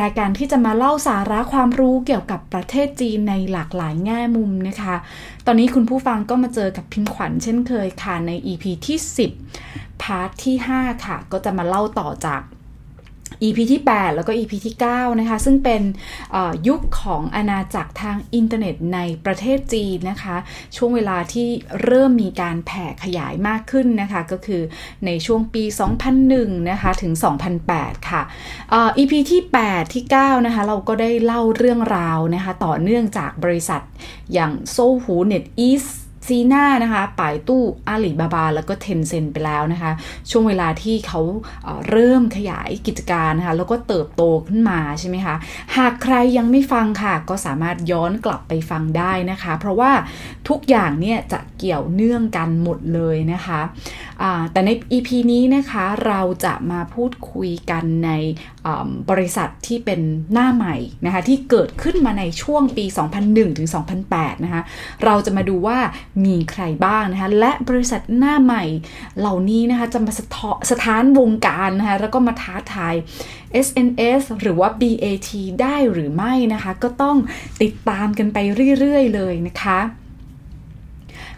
รายการที่จะมาเล่าสาระความรู้เกี่ยวกับประเทศจีนในหลากหลายแง่มุมนะคะ ตอนนี้คุณผู้ฟังก็มาเจอกับพิมขวัญเช่นเคยค่ะใน EP ที่ 10 พาร์ทที่ 5 ค่ะ ก็จะมาเล่าต่อจาก EP ที่ 8 แล้วก็ EP ที่ 9 นะคะ ซึ่งเป็นยุคของอาณาจักรทางอินเทอร์เน็ตในประเทศจีนนะคะ ช่วงเวลาที่เริ่มมีการแผ่ขยายมากขึ้นนะคะ ก็คือในช่วงปี 2001 นะคะ ถึง 2008 ค่ะ EP ที่ 8 ที่ 9 นะคะ เราก็ได้เล่าเรื่องราวนะคะ ต่อเนื่องจากบริษัทอย่างโซหูเน็ตอีส ซีน่านะคะป่ายตู้อาลีบาบา แล้วก็เทนเซนไปแล้วนะคะ ช่วงเวลาที่เขาเเริ่มขยายกิจการนะคะแล้วก็เติบโตขึ้นมาใช่ไหมคะ หากใครยังไม่ฟังค่ะ ก็สามารถย้อนกลับไปฟังได้นะคะ เพราะว่าทุกอย่างเนี่ยจะเกี่ยวเนื่องกันหมดเลยนะคะแต่ใน EP นี้นะคะเราจะมาพูดคุยกันในบริษัทที่เป็นหน้าใหม่นะคะที่เกิดขึ้นมาในช่วงปี 2001ถึง2008 นะคะเราจะมาดูว่ามีใครบ้างนะคะและบริษัทหน้าใหม่เหล่านี้นะคะจะมาสะสถานวงการนะคะแล้วก็มาท้าทาย SNS หรือว่า BAT ได้หรือไม่นะคะ ก็ต้องติดตามกันไปเรื่อยๆ เลยนะคะ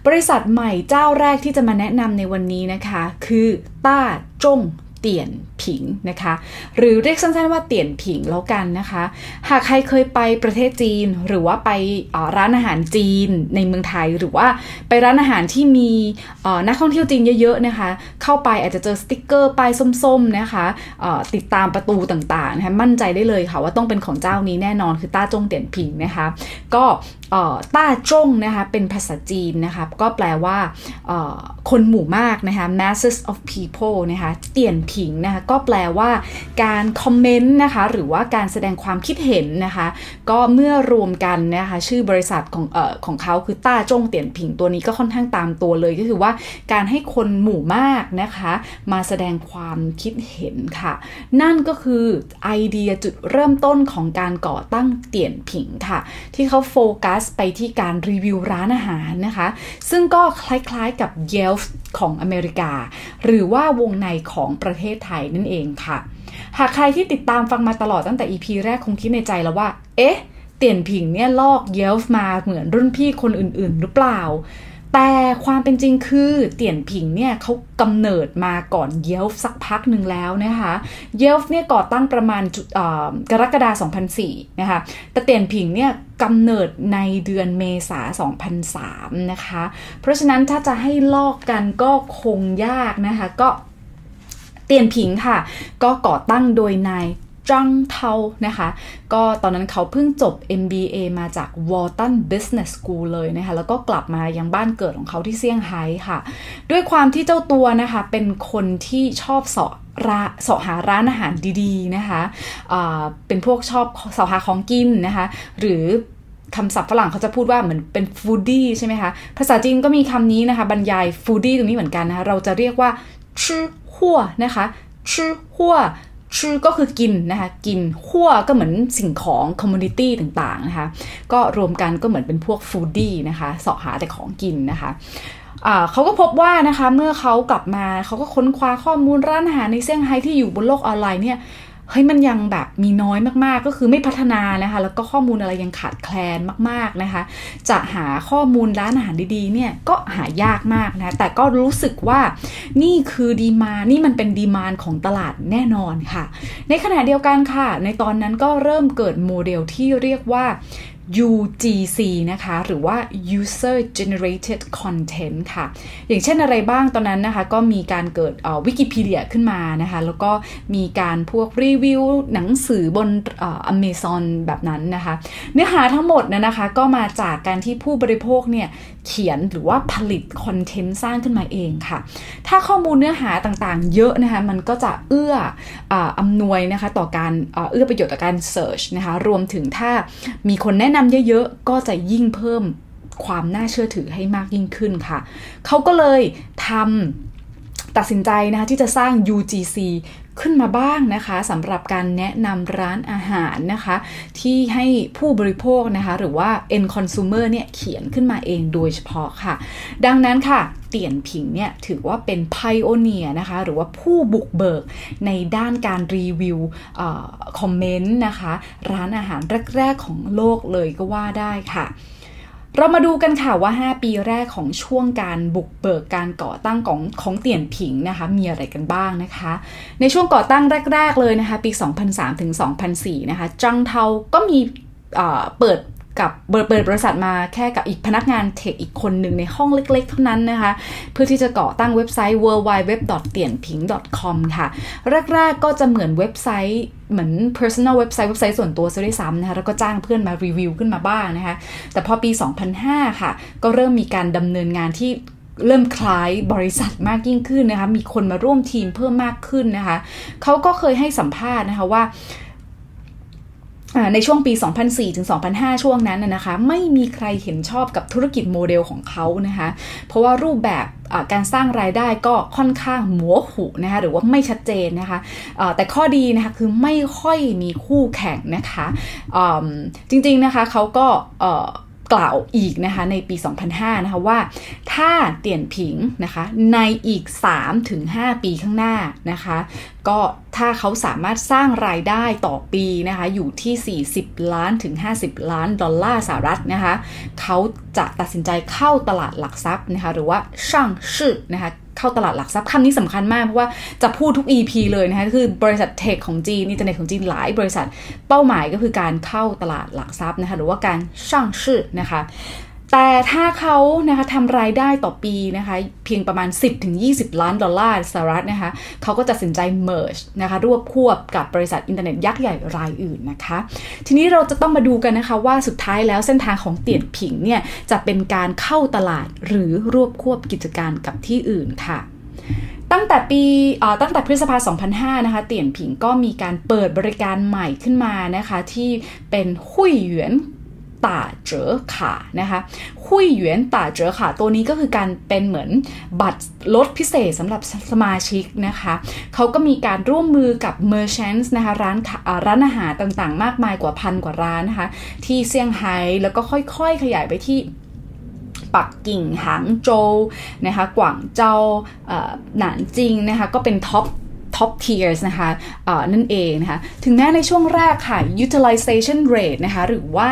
บริษัทใหม่เจ้าแรกที่จะมาแนะนำในวันนี้นะคะ คือต้าจงเตียนผิงนะคะ หรือเรียกสั้นๆว่าเตี่ยนผิงแล้วกันนะคะ หากใครเคยไปประเทศจีนหรือว่าไปร้านอาหารจีนในเมืองไทยหรือว่าไปร้านอาหารที่มีนักท่องเที่ยวจีนเยอะๆนะคะ เข้าไปอาจจะเจอสติกเกอร์ป้ายส้มๆนะคะติดตามประตูต่างๆนะคะมั่นใจได้เลยค่ะว่าต้องเป็นของเจ้านี้แน่นอนคือต้าจงเตี่ยนผิงนะคะ ก็ต้าจงนะคะเป็นภาษาจีนนะคะก็แปลว่าคนหมู่มากนะคะ masses of people นะคะเตี่ยนผิงนะคะก็แปลว่าการคอมเมนต์นะคะ หรือว่าการแสดงความคิดเห็นนะคะ ก็เมื่อรวมกันนะคะ ชื่อบริษัทของเอ่อของเขาคือต้าจงเตียนผิงตัวนี้ก็ค่อนข้างตามตัวเลยก็คือว่าการให้คนหมู่มากนะคะ มาแสดงความคิดเห็นค่ะ นั่นก็คือไอเดียจุดเริ่มต้นของการก่อตั้งเตียนผิงค่ะ ที่เขาโฟกัสไปที่การรีวิวร้านอาหารนะคะ ซึ่งก็คล้ายๆกับ Yelp ของอเมริกา หรือว่าวงในของประเทศไทยนั่นเองค่ะ หากใครที่ติดตามฟังมาตลอดตั้งแต่ EP แรกคงคิดในใจแล้วว่า เอ๊ะ เตียนผิงเนี่ยลอกเยลฟ์มาเหมือนรุ่นพี่คนอื่น ๆ หรือเปล่า แต่ความเป็นจริงคือเตียนผิงเนี่ยเขากำเนิดมาก่อนเยลฟ์สักพักหนึ่งแล้วนะคะเยลฟ์เนี่ยก่อตั้งประมาณกรกฎาคม2004 นะคะแต่เตียนผิงเนี่ยกำเนิดในเดือนเมษา 2003 นะคะ เพราะฉะนั้นถ้าจะให้ลอกกันก็คงยากนะคะ ก็ เตียนผิงค่ะ ก็ก่อตั้งโดยนายจังเทานะคะ ก็ตอนนั้นเขาเพิ่งจบ MBA มาจาก Wharton Business School เลยนะคะ แล้วก็กลับมายังบ้านเกิดของเขาที่เซี่ยงไฮ้ค่ะ ด้วยความที่เจ้าตัวนะคะ เป็นคนที่ชอบเสาะเสาะหาร้านอาหารดีๆนะคะะเป็นพวกชอบเสาะหาของกินนะคะ หรือคำศัพท์ฝรั่งเขาจะพูดว่าเหมือนเป็น foodie ใช่ไหมคะ ภาษาจีนก็มีคำนี้นะคะ บรรยาย foodie ตรงนี้เหมือนกันนะคะ เราจะเรียกว่า吃货 นะคะ 吃货 吃 ก็คือกินนะคะกินขั้วก็เหมือนสิ่งของ community ต่างๆนะคะก็รวมกันก็เหมือนเป็นพวก foodie นะคะเสาะหาแต่ของกินนะคะเขาก็พบว่านะคะเมื่อเขากลับมาเขาก็ค้นคว้าข้อมูลร้านอาหารในเซี่ยงไฮ้ที่อยู่บนโลกออนไลน์เนี่ย เฮ้ยมันยังแบบมีน้อยมากๆ ก็คือไม่พัฒนานะคะแล้วก็ข้อมูลอะไรยังขาดแคลนมากๆนะคะ จะหาข้อมูลร้านอาหารดีๆเนี่ยก็หายากมากนะแต่ก็รู้สึกว่านี่คือดีมานี่มันเป็นดีมานของตลาดแน่นอนค่ะ ในขณะเดียวกันค่ะ ในตอนนั้นก็เริ่มเกิดโมเดลที่เรียกว่า UGC นะคะ หรือว่า User Generated Content ค่ะ อย่างเช่นอะไรบ้างตอนนั้นนะคะ ก็มีการเกิดวิกิพีเดียขึ้นมานะคะ แล้วก็มีการพวกรีวิวหนังสือบนอเมซอนแบบนั้นนะคะ เนื้อหาทั้งหมดนะคะ ก็มาจากการที่ผู้บริโภคเนี่ย เขียนหรือว่าผลิตคอนเทนต์สร้างขึ้นมาเองค่ะ ถ้าข้อมูลเนื้อหาต่างๆ เยอะนะคะมันก็จะเอื้ออำนวยนะคะต่อการเอื้อประโยชน์ต่อการเสิร์ชนะคะรวมถึงถ้ามีคนแนะนำเยอะๆ ก็จะยิ่งเพิ่มความน่าเชื่อถือให้มากยิ่งขึ้นค่ะ เขาก็เลยทำตัดสินใจนะคะที่จะสร้าง UGC ขึ้นมาบ้างนะคะสำหรับการแนะนำร้านอาหารนะคะ ที่ให้ผู้บริโภคนะคะ หรือว่า end consumer เนี่ยเขียนขึ้นมาเองโดยเฉพาะค่ะ ดังนั้นค่ะ เตียนผิงเนี่ยถือว่าเป็น pioneer นะคะ หรือว่าผู้บุกเบิกในด้านการรีวิวคอมเมนต์นะคะ ร้านอาหารแรก ๆ ของโลกเลยก็ว่าได้ค่ะ เรามาดูกันค่ะว่า 5 ปีแรกของช่วงการบุกเบิกการก่อตั้งของของเตี่ยนผิงนะคะ มีอะไรกันบ้างนะคะ ในช่วงก่อตั้งแรก ๆ เลยนะคะ ปี 2003ถึง2004 นะคะจังเทาก็มีเปิด กับเปิดบริษัทมาแค่กับอีกพนักงานเทคอีกคนหนึ่งในห้องเล็กๆ เท่านั้นนะคะ เพื่อที่จะก่อตั้งเว็บไซต์ w w w t i a n p i n g c o m ค่ะแรกๆก็จะเหมือนเว็บไซต์เหมือน personal เว็บไซต์เว็บไซต์ส่วนตัวซะด้วยซ้ำนะคะแล้วก็จ้างเพื่อนมารีวิวขึ้นมาบ้างนะคะ แต่พอปี 2005 ค่ะ ก็เริ่มมีการดำเนินงานที่เริ่มคล้ายบริษัทมากยิ่งขึ้นนะคะ มีคนมาร่วมทีมเพิ่มมากขึ้นนะคะ เขาก็เคยให้สัมภาษณ์นะคะว่า ในช่วงปี 2004 ถึง 2005 ช่วงนั้นนะคะ ไม่มีใครเห็นชอบกับธุรกิจโมเดลของเขานะคะ เพราะว่ารูปแบบการสร้างรายได้ก็ค่อนข้างหมัวหุนะคะหรือว่าไม่ชัดเจนนะคะแต่ข้อดีนะคะคือไม่ค่อยมีคู่แข่งนะคะจริงๆนะคะเขาก็กล่าวอีกนะคะในปี 2005 นะคะว่าถ้าเตี่ยนผิงนะคะในอีก 3-5 ปีข้างหน้านะคะ ก็ ถ้าเขาสามารถสร้างรายได้ต่อปีนะคะอยู่ที่ 40 ล้านถึง 50 ล้านดอลลาร์สหรัฐนะคะเขาจะตัดสินใจเข้าตลาดหลักทรัพย์นะคะหรือว่า上市นะคะเข้าตลาดหลักทรัพย์คำนี้สำคัญมาก เพราะว่าจะพูดทุก EP เลยนะคะคือบริษัท tech ของจีนอินเทอร์เน็ตของจีนหลายบริษัทเป้าหมายก็คือการเข้าตลาดหลักทรัพย์นะคะหรือว่าการ上市นะคะ แต่ถ้าเขานะคะทำรายได้ต่อปีนะคะเพียงประมาณ 10-20 ล้านดอลลาร์สหรัฐนะคะเขาก็จะตัดสินใจ merge นะคะรวบควบกับบริษัทอินเทอร์เน็ตยักษ์ใหญ่รายอื่นนะคะ ทีนี้เราจะต้องมาดูกันนะคะว่าสุดท้ายแล้วเส้นทางของเตียนผิงเนี่ยจะเป็นการเข้าตลาดหรือรวบควบกิจการกับที่อื่นค่ะตั้งแต่ปีตั้งแต่พฤษภา 2005 นะคะ เตี่ยนผิงก็มีการเปิดบริการใหม่ขึ้นมานะคะ ที่เป็นหุยหยวน ต่าเจ๋อขานะคะหุยเหวียนต่าเจ๋อขาตัวนี้ก็คือการเป็นเหมือนบัตรลดพิเศษสำหรับสมาชิกนะคะเขาก็มีการร่วมมือกับ merchants นะคะร้านร้านอาหารต่างๆ มากมายกว่าพันกว่าร้านนะคะที่เซี่ยงไฮ้แล้วก็ค่อยๆ ขยายไปที่ปักกิ่งหางโจวนะคะกวางเจ้าหนานจิงนะคะก็เป็นท็อป top tiers นะคะะนั่นเองนะคะ ถึงแม้ในช่วงแรกค่ะ utilization rate นะคะ หรือว่า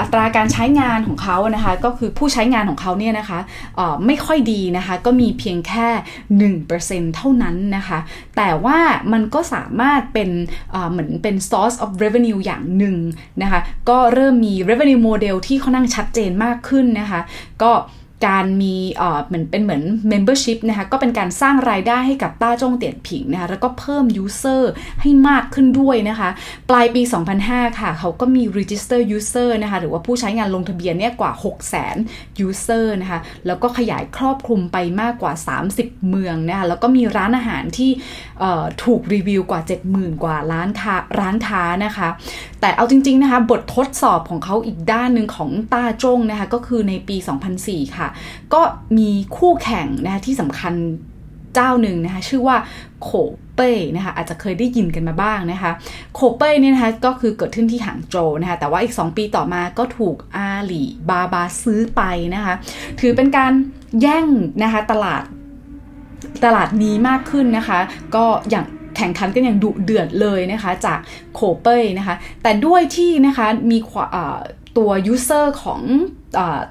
อัตราการใช้งานของเขานะคะ ก็คือผู้ใช้งานของเขาเนี่ยนะคะไม่ค่อยดีนะคะ ก็มีเพียงแค่ 1%เท่านั้นนะคะ แต่ว่ามันก็สามารถเป็นเหมือนเป็น source of revenue อย่างหนึ่งนะคะ ก็เริ่มมี revenue model ที่ค่อนข้างชัดเจนมากขึ้นนะคะ ก็ การมีเหมือนเป็นเหมือน membership นะคะก็เป็นการสร้างรายได้ให้กับต้าจงเตียนผิงนะคะแล้วก็เพิ่ม user ให้มากขึ้นด้วยนะคะ ปลายปี 2005 ค่ะ เขาก็มี register user นะคะหรือว่าผู้ใช้งานลงทะเบียนเนี่ยกว่า 600,000 user นะคะแล้วก็ขยายครอบคลุมไปมากกว่า 30 เมืองนะคะแล้วก็มีร้านอาหารที่ถูกรีวิวกว่า 70,000 กว่าร้านค้าร้านค้านะคะ แต่เอาจริงๆนะคะบททดสอบของเขาอีกด้านหนึ่งของต้าจงนะคะก็คือในปี 2004 ค่ะก็มีคู่แข่งนะคะที่สำคัญเจ้าหนึ่งนะคะชื่อว่าโขเป้นะคะอาจจะเคยได้ยินกันมาบ้างนะคะโขเป้เนี่ยนะคะก็คือเกิดขึ้นที่หางโจวนะคะแต่ว่าอีก 2 ปีต่อมาก็ถูกอาหลีบาบาซื้อไปนะคะถือเป็นการแย่งนะคะตลาดตลาดนี้มากขึ้นนะคะ ก็อย่างแข่งขันกันอย่างดุเดือดเลยนะคะจากโข่วเปยนะคะแต่ด้วยที่นะคะมีตัว user ของ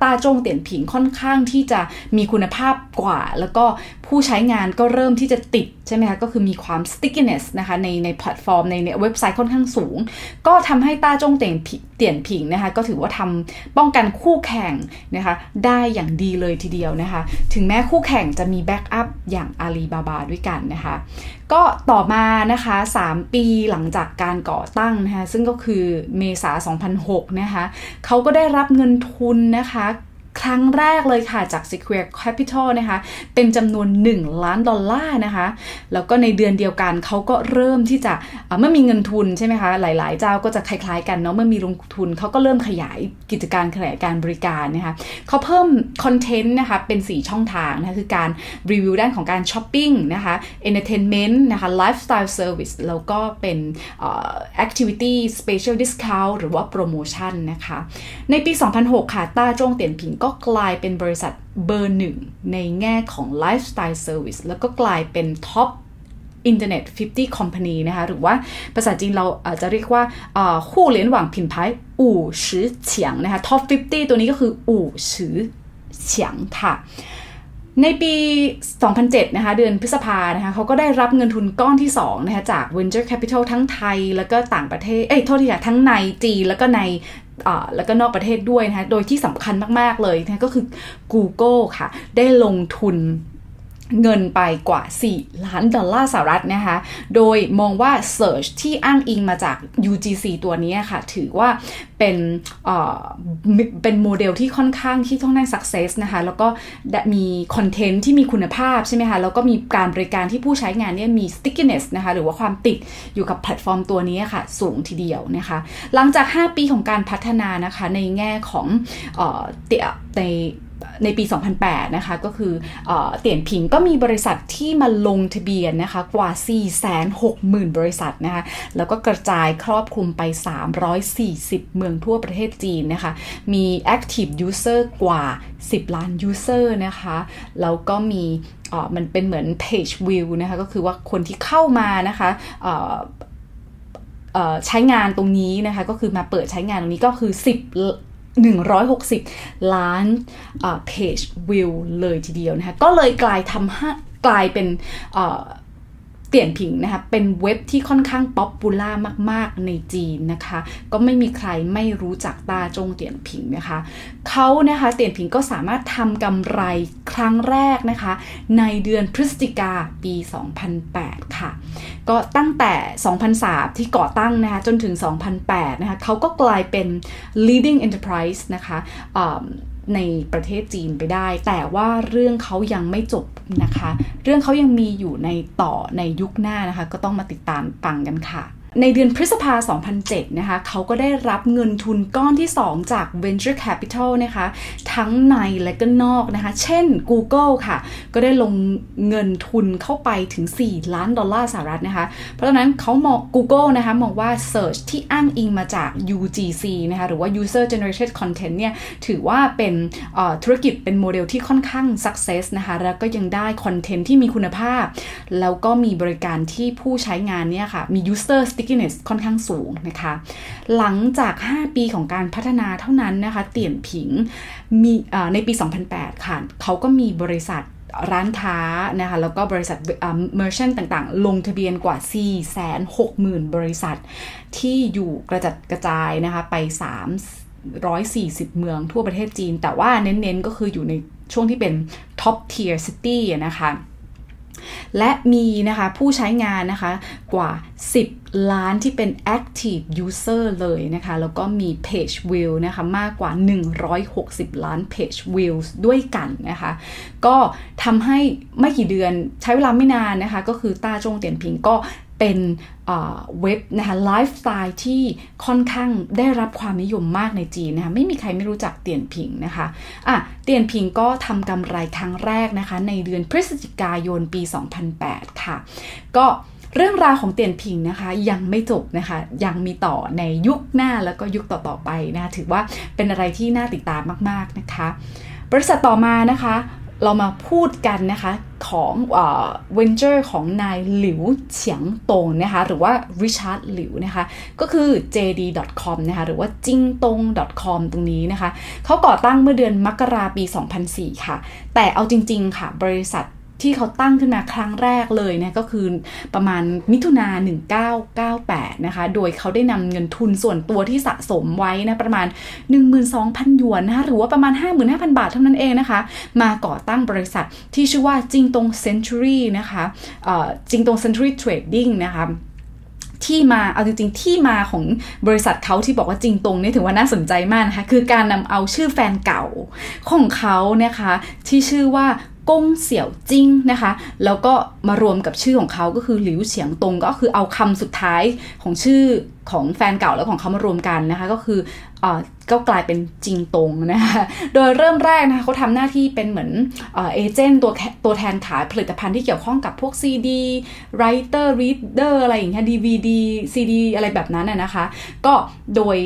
ต้าจงเตียนผิงค่อนข้างที่จะมีคุณภาพกว่า แล้วก็ผู้ใช้งานก็เริ่มที่จะติดใช่ไหมคะ ก็คือมีความ stickiness นะคะในในแพลตฟอร์มในในเว็บไซต์ค่อนข้างสูง ก็ทำให้ต้าจงเตียนเตียนผิงนะคะ ก็ถือว่าทำป้องกันคู่แข่งนะคะได้อย่างดีเลยทีเดียวนะคะ ถึงแม้คู่แข่งจะมีแบ็กอัพอย่างอาลีบาบาด้วยกันนะคะ ก็ต่อมานะคะ 3 ปีหลังจากการก่อตั้งนะคะซึ่งก็คือเมษา 2006 นะคะเขาก็ได้รับเงินทุนนะคะ ครั้งแรกเลยค่ะจาก Secure Capital นะคะ เป็นจำนวน 1 ล้านดอลลาร์นะคะ แล้วก็ในเดือนเดียวกันเขาก็เริ่มที่จะเมื่อมีเงินทุนใช่ไหมคะ หลาย ๆ เจ้าก็จะคล้าย ๆ กันเนาะเมื่อมีลงทุนเขาก็เริ่มขยายกิจการขยายการบริการนะคะเขาเพิ่มคอนเทนต์นะคะเป็น 4 ช่องทางนะคะคือการรีวิวด้านของการช้อปปิ้งนะคะ entertainment นะคะ lifestyle service แล้วก็เป็น activity special discount หรือว่าโปรโมชั่นนะคะในปี 2006 ค่ะต้าจ้งเตียนผิงก็กลายเป็นบริษัทเบอร์หนึ่งในแง่ของ Lifestyle Service แล้วก็กลายเป็นท็อปอินเทอร์เน็ต50 Company นะคะ หรือว่าภาษาจีนเราอาจจะเรียกว่า互联网品牌五十强 นะคะ top 50 ตัวนี้ก็คือ五十强 ค่ะในปี 2007 นะคะ เดือนพฤษภานะคะเขาก็ได้รับเงินทุนก้อนที่2นะคะจาก Venture Capital ทั้งไทย แล้วก็ต่างประเทศ เอ้ย โทษทีค่ะ ทั้งในจีนแล้วก็ใน แล้วก็นอกประเทศด้วยนะคะโดยที่สำคัญมาก ๆ เลยนะก็คือ Google ค่ะ ได้ลงทุน เงินไปกว่า 4 ล้านดอลลาร์สหรัฐนะคะ โดยมองว่า Search ที่อ้างอิงมาจาก UGC ตัวนี้ค่ะ ถือว่าเป็นเป็นโมเดลที่ค่อนข้างที่ต้องได้ success นะคะ แล้วก็มีคอนเทนต์ที่มีคุณภาพใช่ไหมคะ แล้วก็มีการบริการที่ผู้ใช้งานเนี่ยมี stickiness นะคะ หรือว่าความติดอยู่กับแพลตฟอร์มตัวนี้ค่ะ สูงทีเดียวนะคะ หลังจาก 5 ปีของการพัฒนานะคะในแง่ของใน ในปี 2008 นะคะ ก็คือเเตียนผิงก็มีบริษัทที่มาลงทะเบียนนะคะ กว่า 460,000 บริษัทนะคะ แล้วก็กระจายครอบคลุมไป 340 เมืองทั่วประเทศจีนนะคะ มี active user กว่า 10 ล้าน user นะคะ แล้วก็มีมันเป็นเหมือน page view นะคะ ก็คือว่าคนที่เข้ามานะคะใช้งานตรงนี้นะคะ ก็คือมาเปิดใช้งานตรงนี้ก็คือ 10 160 ล้าน page view เลยทีเดียวนะคะก็เลยกลายทำให้กลายเป็น เตียนผิงนะคะเป็นเว็บที่ค่อนข้าง popular มาก ๆ ในจีนนะคะ ก็ไม่มีใครไม่รู้จักตาจงเตียนผิงนะคะเขานะคะเตียนผิงก็สามารถทำกำไรครั้งแรกนะคะ ในเดือนพฤศจิกาปี 2008 ค่ะ ก็ตั้งแต่ 2003 ที่ก่อตั้งนะคะจนถึง 2008 นะคะเขาก็กลายเป็น leading enterprise นะคะ ในประเทศจีนไปได้ แต่ว่าเรื่องเขายังไม่จบนะคะ เรื่องเขายังมีอยู่ในต่อในยุคหน้านะคะ ก็ต้องมาติดตามฟังกันค่ะ ในเดือนพฤษภา 2007 นะคะ เขาก็ได้รับเงินทุนก้อนที่ 2 จาก Venture Capital นะคะ ทั้งในและก็นอกนะคะ เช่น Google ค่ะ ก็ได้ลงเงินทุนเข้าไปถึง 4 ล้านดอลลาร์สหรัฐนะคะ เพราะฉะนั้นเขามอง Google นะคะ มองว่า Search ที่อ้างอิงมาจาก UGC นะคะ หรือว่า User Generated Content เนี่ย ถือว่าเป็นธุรกิจเป็นโมเดลที่ค่อนข้าง success นะคะ แล้วก็ยังได้คอนเทนต์ที่มีคุณภาพ แล้วก็มีบริการที่ผู้ใช้งานเนี่ยค่ะ มี user stickiness ค่อนข้างสูงนะคะ หลังจาก 5 ปีของการพัฒนาเท่านั้นนะคะ เตี่ยนผิงมีในปี 2008 ค่ะ เขาก็มีบริษัทร้านค้านะคะแล้วก็บริษัทเมอร์ชันต่างๆ ลงทะเบียนกว่า 460,000 บริษัท ที่อยู่กระจัดกระจายนะคะไป340 เมืองทั่วประเทศจีน แต่ว่าเน้นๆก็คืออยู่ในช่วงที่เป็น top tier city นะคะ และมีนะคะผู้ใช้งานนะคะกว่า 10 ล้านที่เป็น active user เลยนะคะ แล้วก็มี page view นะคะ มากกว่า 160 ล้าน page views ด้วยกันนะคะ ก็ทำให้ไม่กี่เดือนใช้เวลาไม่นานนะคะ ก็คือต้าจงเตียนพิงก็เป็นเว็บนะคะไลฟ์สไตล์ที่ค่อนข้างได้รับความนิยมมากในจีนนะคะไม่มีใครไม่รู้จักเตียนผิงนะคะอะเตียนผิงก็ทำกำไรครั้งแรกนะคะในเดือนพฤศจิกายนปี 2008 ค่ะ ก็ เรื่องราวของเตียนผิงนะคะยังไม่จบนะคะ ยังมีต่อในยุคหน้าแล้วก็ยุคต่อๆไปนะคะถือว่าเป็นอะไรที่น่าติดตามมากๆนะคะ บริษัทต่อมานะคะเรามาพูดกันนะคะของเวนเจอร์ของนายหลิวเฉียงตงนะคะหรือว่าริชาร์ดหลิวนะคะก็คือ jd.com นะคะหรือว่าจิงตง .com ตรงนี้นะคะเขาก่อตั้งเมื่อเดือนมกราปี 2004 ค่ะ แต่เอาจริง ๆ ค่ะ บริษัท ที่เขาตั้งขึ้นมาครั้งแรกเลยนะก็คือประมาณมิถุนา 1998 นะคะ โดยเขาได้นำเงินทุนส่วนตัวที่สะสมไว้นะประมาณ 12,000 หยวนนะคะหรือว่าประมาณ 55,000 บาทเท่านั้นเองนะคะ มาก่อตั้งบริษัทที่ชื่อว่าจิงตงเซน t ุรีนะคะจิงตงเซน t ุรีเทรดดิ้งนะคะที่มา เอาจริงๆ ที่มาของบริษัทเขาที่บอกว่าจริงตรงนี่ถือว่าน่าสนใจมากนะคะ คือการนำเอาชื่อแฟนเก่าของเขานะคะ ที่ชื่อว่า กงเสี่ยวจิ้งนะคะ แล้วก็มารวมกับชื่อของเขาก็คือหลิวเฉียงตงก็คือเอาคำสุดท้ายของชื่อของแฟนเก่าแล้วของเขามารวมกันนะคะ ก็คืออก็กลายเป็นจริงตรงนะคะโดยเริ่มแรกนะคะเขาทำหน้าที่เป็นเหมือนเอเจนต์ตัวตัวแทนขายผลิตภัณฑ์ที่เกี่ยวข้องกับพวก CD Writer Reader อะไรอย่างเงี้ย DVD CD อะไรแบบนั้นนะคะ ก็โดย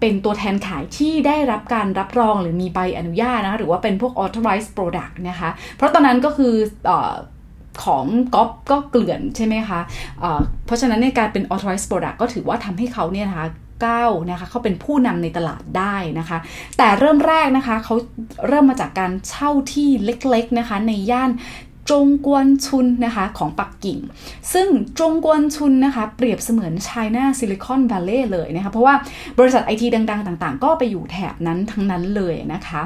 เป็นตัวแทนขายที่ได้รับการรับรองหรือมีใบอนุญาตนะคะหรือว่าเป็นพวก authorized product นะคะ เพราะตอนนั้นก็คือ ของก๊อปก็เกลื่อนใช่ไหมคะะเพราะฉะนั้นในการเป็น authorized product ก็ถือว่าทำให้เขาเนี่ยนะคะก้าวนะคะเขาเป็นผู้นำในตลาดได้นะคะ แต่เริ่มแรกนะคะเขาเริ่มมาจากการเช่าที่เล็กๆนะคะในย่านจงกวนชุนนะคะของปักกิ่ง ซึ่งจงกวนชุนนะคะเปรียบเสมือน China Silicon Valley เลยนะคะ เพราะว่าบริษัทไอทีดัง ๆ ต่าง ๆ ก็ไปอยู่แถบนั้นทั้งนั้นเลยนะคะ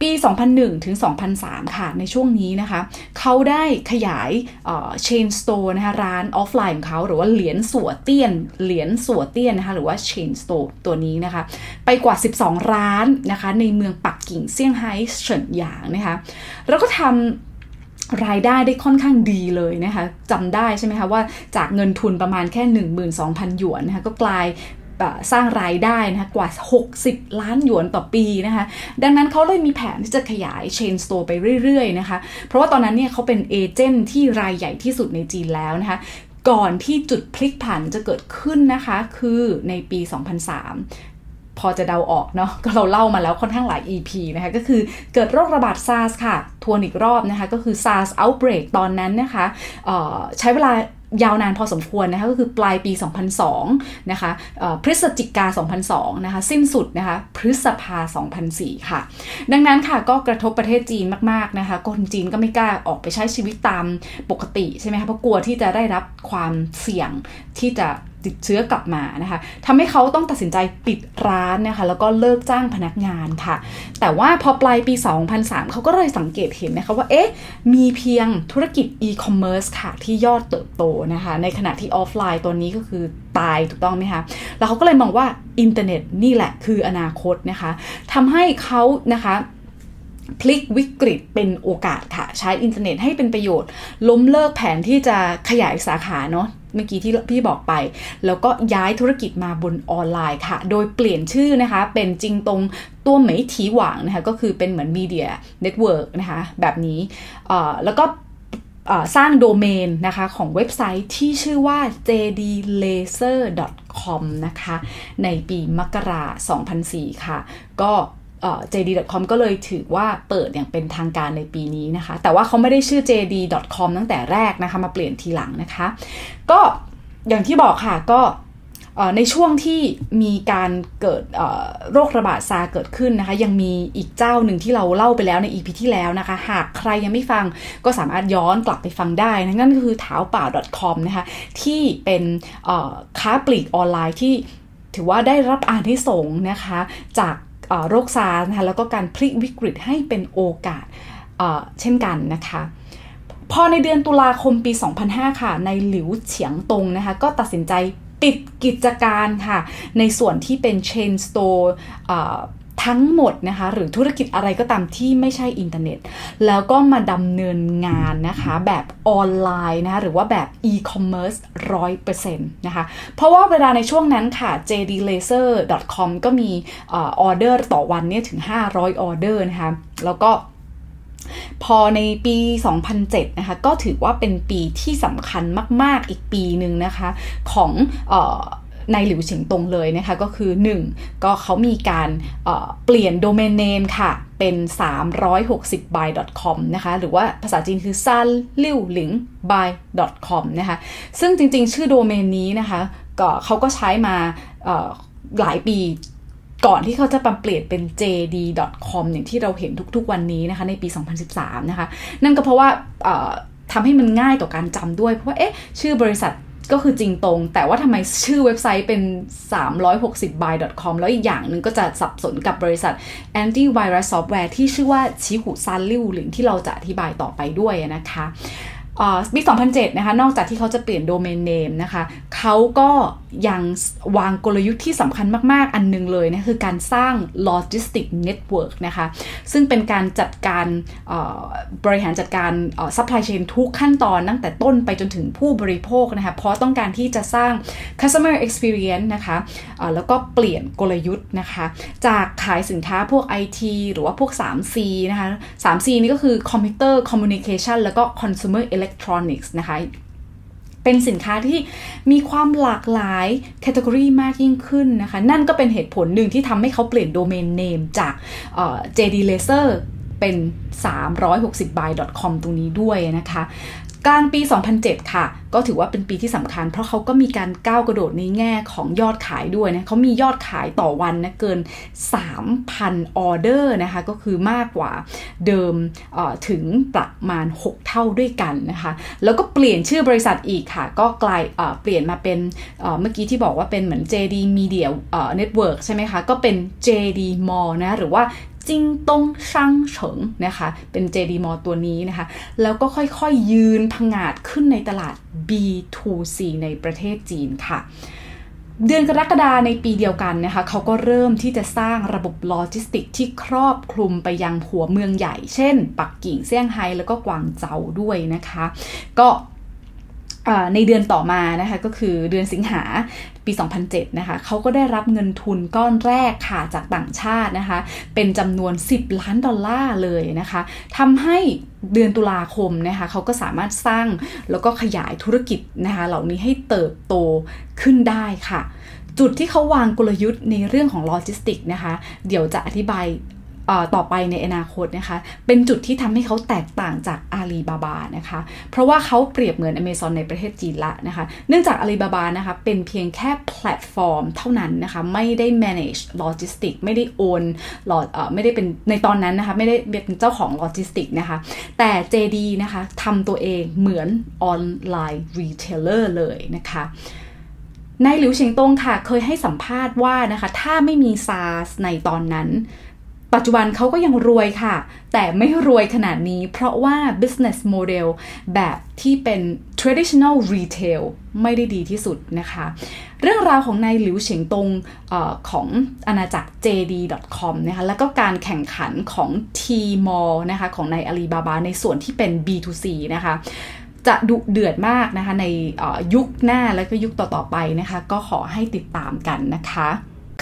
ปี 2001 ถึง 2003 ค่ะ ในช่วงนี้นะคะ เขาได้ขยายเชนสโตร์นะคะร้านออฟไลน์ของเขา หรือว่าเหรียญสัวเตี้ยน 连锁店 นะคะ หรือว่า chain store ตัวนี้นะคะ ไปกว่า 12 ร้านนะคะ ในเมืองปักกิ่งเซี่ยงไฮ้เฉินหยางนะคะ แล้วก็ทำรายได้ได้ค่อนข้างดีเลยนะคะจำได้ใช่ไหมคะว่าจากเงินทุนประมาณแค่ 12,000 หยวนนะคะก็กลาย สร้างรายได้นะคะกว่า 60 ล้านหยวนต่อปีนะคะ ดังนั้นเขาเลยมีแผนที่จะขยาย chain store ไปเรื่อยๆนะคะ เพราะว่าตอนนั้นเนี่ยเขาเป็น agent ที่รายใหญ่ที่สุดในจีนแล้วนะคะก่อนที่จุดพลิกผันจะเกิดขึ้นนะคะ คือในปี 2003พอจะเดาออกเนาะก็เราเล่ามาแล้วค่อนข้างหลาย EP นะคะก็คือเกิดโรคระบาดซาร์สค่ะ ทวนอีกรอบนะคะ ก็คือ SARS outbreak ตอนนั้นนะคะใช้เวลา ยาวนานพอสมควรนะคะก็คือปลายปี 2002 นะคะพฤศจิกา 2002 นะคะสิ้นสุดนะคะพฤษภา 2004 ค่ะ ดังนั้นค่ะก็กระทบประเทศจีนมากๆนะคะคนจีนก็ไม่กล้าออกไปใช้ชีวิตตามปกติใช่ไหมคะเพราะกลัวที่จะได้รับความเสี่ยงที่จะ ติดเชื้อกลับมานะคะทำให้เขาต้องตัดสินใจปิดร้านนะคะ แล้วก็เลิกจ้างพนักงานค่ะ แต่ว่าพอปลายปี 2003 เขาก็เลยสังเกตเห็นนะคะว่า เอ๊ะ มีเพียงธุรกิจอีคอมเมิร์ซค่ะ ที่ยอดเติบโตนะคะ ในขณะที่ออฟไลน์ตัวนี้ก็คือตายถูกต้องไหมคะ แล้วเขาก็เลยมองว่าอินเทอร์เน็ตนี่แหละคืออนาคตนะคะทำให้เขานะคะพลิกวิกฤตเป็นโอกาสค่ะ ใช้อินเทอร์เน็ตให้เป็นประโยชน์ ล้มเลิกแผนที่จะขยายสาขาเนาะ เมื่อกี้ที่พี่บอกไป แล้วก็ย้ายธุรกิจมาบนออนไลน์ค่ะ โดยเปลี่ยนชื่อนะคะ เป็น京东多媒体网 นะคะ ก็คือเป็นเหมือน media network นะคะ แบบนี้แล้วก็สร้างโดเมนนะคะของเว็บไซต์ที่ชื่อว่า jdlaser.com นะคะ ในปีมกรา 2004 ค่ะ ก็ JD.com ก็เลยถือว่าเปิดอย่างเป็นทางการในปีนี้นะคะ แต่ว่าเขาไม่ได้ชื่อ JD.com ตั้งแต่แรกนะคะ มาเปลี่ยนทีหลังนะคะ ก็อย่างที่บอกค่ะก็ในช่วงที่มีการเกิดโรคระบาดซาเกิดขึ้นนะคะ ยังมีอีกเจ้าหนึ่งที่เราเล่าไปแล้วใน EP ที่แล้วนะคะ หากใครยังไม่ฟังก็สามารถย้อนกลับไปฟังได้นะนั่นก็คือเท้าป่า .com นะคะ ที่เป็นค้าปลีกออนไลน์ที่ถือว่าได้รับอานิสงส์นะคะ จาก โรคซาร์สนะคะแล้วก็การพลิกวิกฤตให้เป็นโอกาสเช่นกันนะคะ พอในเดือนตุลาคมปี 2005 ค่ะ นายหลิวเฉียงตงนะคะ ก็ตัดสินใจปิดกิจการค่ะ ในส่วนที่เป็น chain store ทั้งหมดนะคะ หรือธุรกิจอะไรก็ตามที่ไม่ใช่อินเทอร์เน็ต แล้วก็มาดำเนินงานนะคะ แบบออนไลน์นะคะหรือว่าแบบอีคอมเมิร์ซร้อยเปอร์เซ็นต์นะคะ เพราะว่าเวลาในช่วงนั้นค่ะ jdlaser.com ก็มีออเดอร์ต่อวันเนี่ยถึง 500 ออเดอร์นะคะ แล้วก็พอในปี 2007 นะคะ ก็ถือว่าเป็นปีที่สำคัญมาก ๆ อีกปีหนึ่งนะคะ ของอ นายหลิวเฉิงตงเลยนะคะ ก็คือ 1 ก็เขามีการเปลี่ยน domain name ค่ะ เป็น 360buy.com นะคะ หรือว่าภาษาจีนคือ 三 liu ling by com นะคะ ซึ่งจริงๆ ชื่อโดเมนนี้นะคะก็เขาก็ใช้มาหลายปีก่อนที่เขาจะปรับเปลี่ยนเป็น jd.com อย่างที่เราเห็นทุกๆวันนี้นะคะ ในปี 2013 นะคะ นั่นก็เพราะว่าทำให้มันง่ายต่อการจำด้วย เพราะว่าเอ๊ะชื่อบริษัท ก็คือจริงตรง แต่ว่าทำไมชื่อเว็บไซต์เป็น 360by.com แล้วอีกอย่างหนึ่งก็จะสับสนกับบริษัท antivirus software ที่ชื่อว่าชิหุซันลิวหลิงที่เราจะอธิบายต่อไปด้วยนะคะปี 2007 นะคะ นอกจากที่เขาจะเปลี่ยนโดเมนเนมนะคะ เขาก็ยังวางกลยุทธ์ที่สำคัญมาก ๆ อันนึงเลยนะคือการสร้าง logistic network นะคะ ซึ่งเป็นการจัดการบริหารจัดการ supply chain ทุกขั้นตอนตั้งแต่ต้นไปจนถึงผู้บริโภคนะคะ เพราะต้องการที่จะสร้าง customer experience นะคะะแล้วก็เปลี่ยนกลยุทธ์นะคะ จากขายสินค้าพวก IT หรือว่าพวก 3C นะคะ 3C นี่ก็คือ computer communication แล้วก็ consumer electronics นะคะ เป็นสินค้าที่มีความหลากหลายแคตตากรีมากยิ่งขึ้นนะคะ นั่นก็เป็นเหตุผลหนึ่งที่ทำให้เขาเปลี่ยนโดเมนเนมจาก JD Laser เป็น 360by.com ตรงนี้ด้วยนะคะ กลางปี 2007 ค่ะ ก็ถือว่าเป็นปีที่สำคัญ เพราะเขาก็มีการก้าวกระโดดในแง่ของยอดขายด้วยนะเขามียอดขายต่อวันนะเกิน 3,000 ออเดอร์นะคะ ก็คือมากกว่าเดิมถึงประมาณ 6 เท่าด้วยกันนะคะ แล้วก็เปลี่ยนชื่อบริษัทอีกค่ะ ก็กลายเปลี่ยนมาเป็นเมื่อกี้ที่บอกว่าเป็นเหมือน JD Media Network ใช่ไหมคะ ก็เป็น JD Mall นะ หรือว่า จิงตงช่างเฉิงนะคะ เป็น JD m a l l ตัวนี้นะคะ แล้วก็ค่อยๆยืนพังาดขึ้นในตลาด B2C ในประเทศจีนค่ะเดือนกรกฎาในปีเดียวกันนะคะเขาก็เริ่มที่จะสร้างระบบโลจิสติกที่ครอบคลุมไปยังหัวเมืองใหญ่ เช่น ปักกิ่งเซี่ยงไฮ้แล้วก็กวางเจาด้วยนะคะ ก็ในเดือนต่อมานะคะก็คือเดือนสิงหา ปี 2007 นะคะเขาก็ได้รับเงินทุนก้อนแรกค่ะจากต่างชาตินะคะ เป็นจำนวน 10 ล้านดอลลาร์เลยนะคะทำให้เดือนตุลาคมนะคะเขาก็สามารถสร้างแล้วก็ขยายธุรกิจนะคะเหล่านี้ให้เติบโตขึ้นได้ค่ะจุดที่เขาวางกลยุทธ์ในเรื่องของโลจิสติกนะคะ เดี๋ยวจะอธิบาย ต่อไปในอนาคตนะคะ เป็นจุดที่ทำให้เขาแตกต่างจากอาลีบาบานะคะ เพราะว่าเขาเปรียบเหมือนอเมซอนในประเทศจีนละนะคะ เนื่องจากอาลีบาบานะคะ เป็นเพียงแค่แพลตฟอร์มเท่านั้นนะคะ ไม่ได้ manage logistic ไม่ได้ own lo- ไม่ได้เป็นในตอนนั้นนะคะ ไม่ได้เป็นเจ้าของโลจิสติกนะคะ แต่ JD นะคะทำตัวเองเหมือน online retailer เลยนะคะนายหลิวเฉิงตงค่ะ เคยให้สัมภาษณ์ว่านะคะ ถ้าไม่มี SARS ในตอนนั้น ปัจจุบันเขาก็ยังรวยค่ะ แต่ไม่รวยขนาดนี้ เพราะว่า business model แบบที่เป็น traditional retail ไม่ได้ดีที่สุดนะคะ เรื่องราวของนายหลิวเฉิงตงอของอาณาจักร JD.com นะคะ แล้วก็การแข่งขันของ Tmall นะคะ ของนายอาลีบาบาในส่วนที่เป็น B2C นะคะจะดุเดือดมากนะคะในยุคหน้าและก็ยุคต่อๆไปนะคะ ก็ขอให้ติดตามกันนะคะ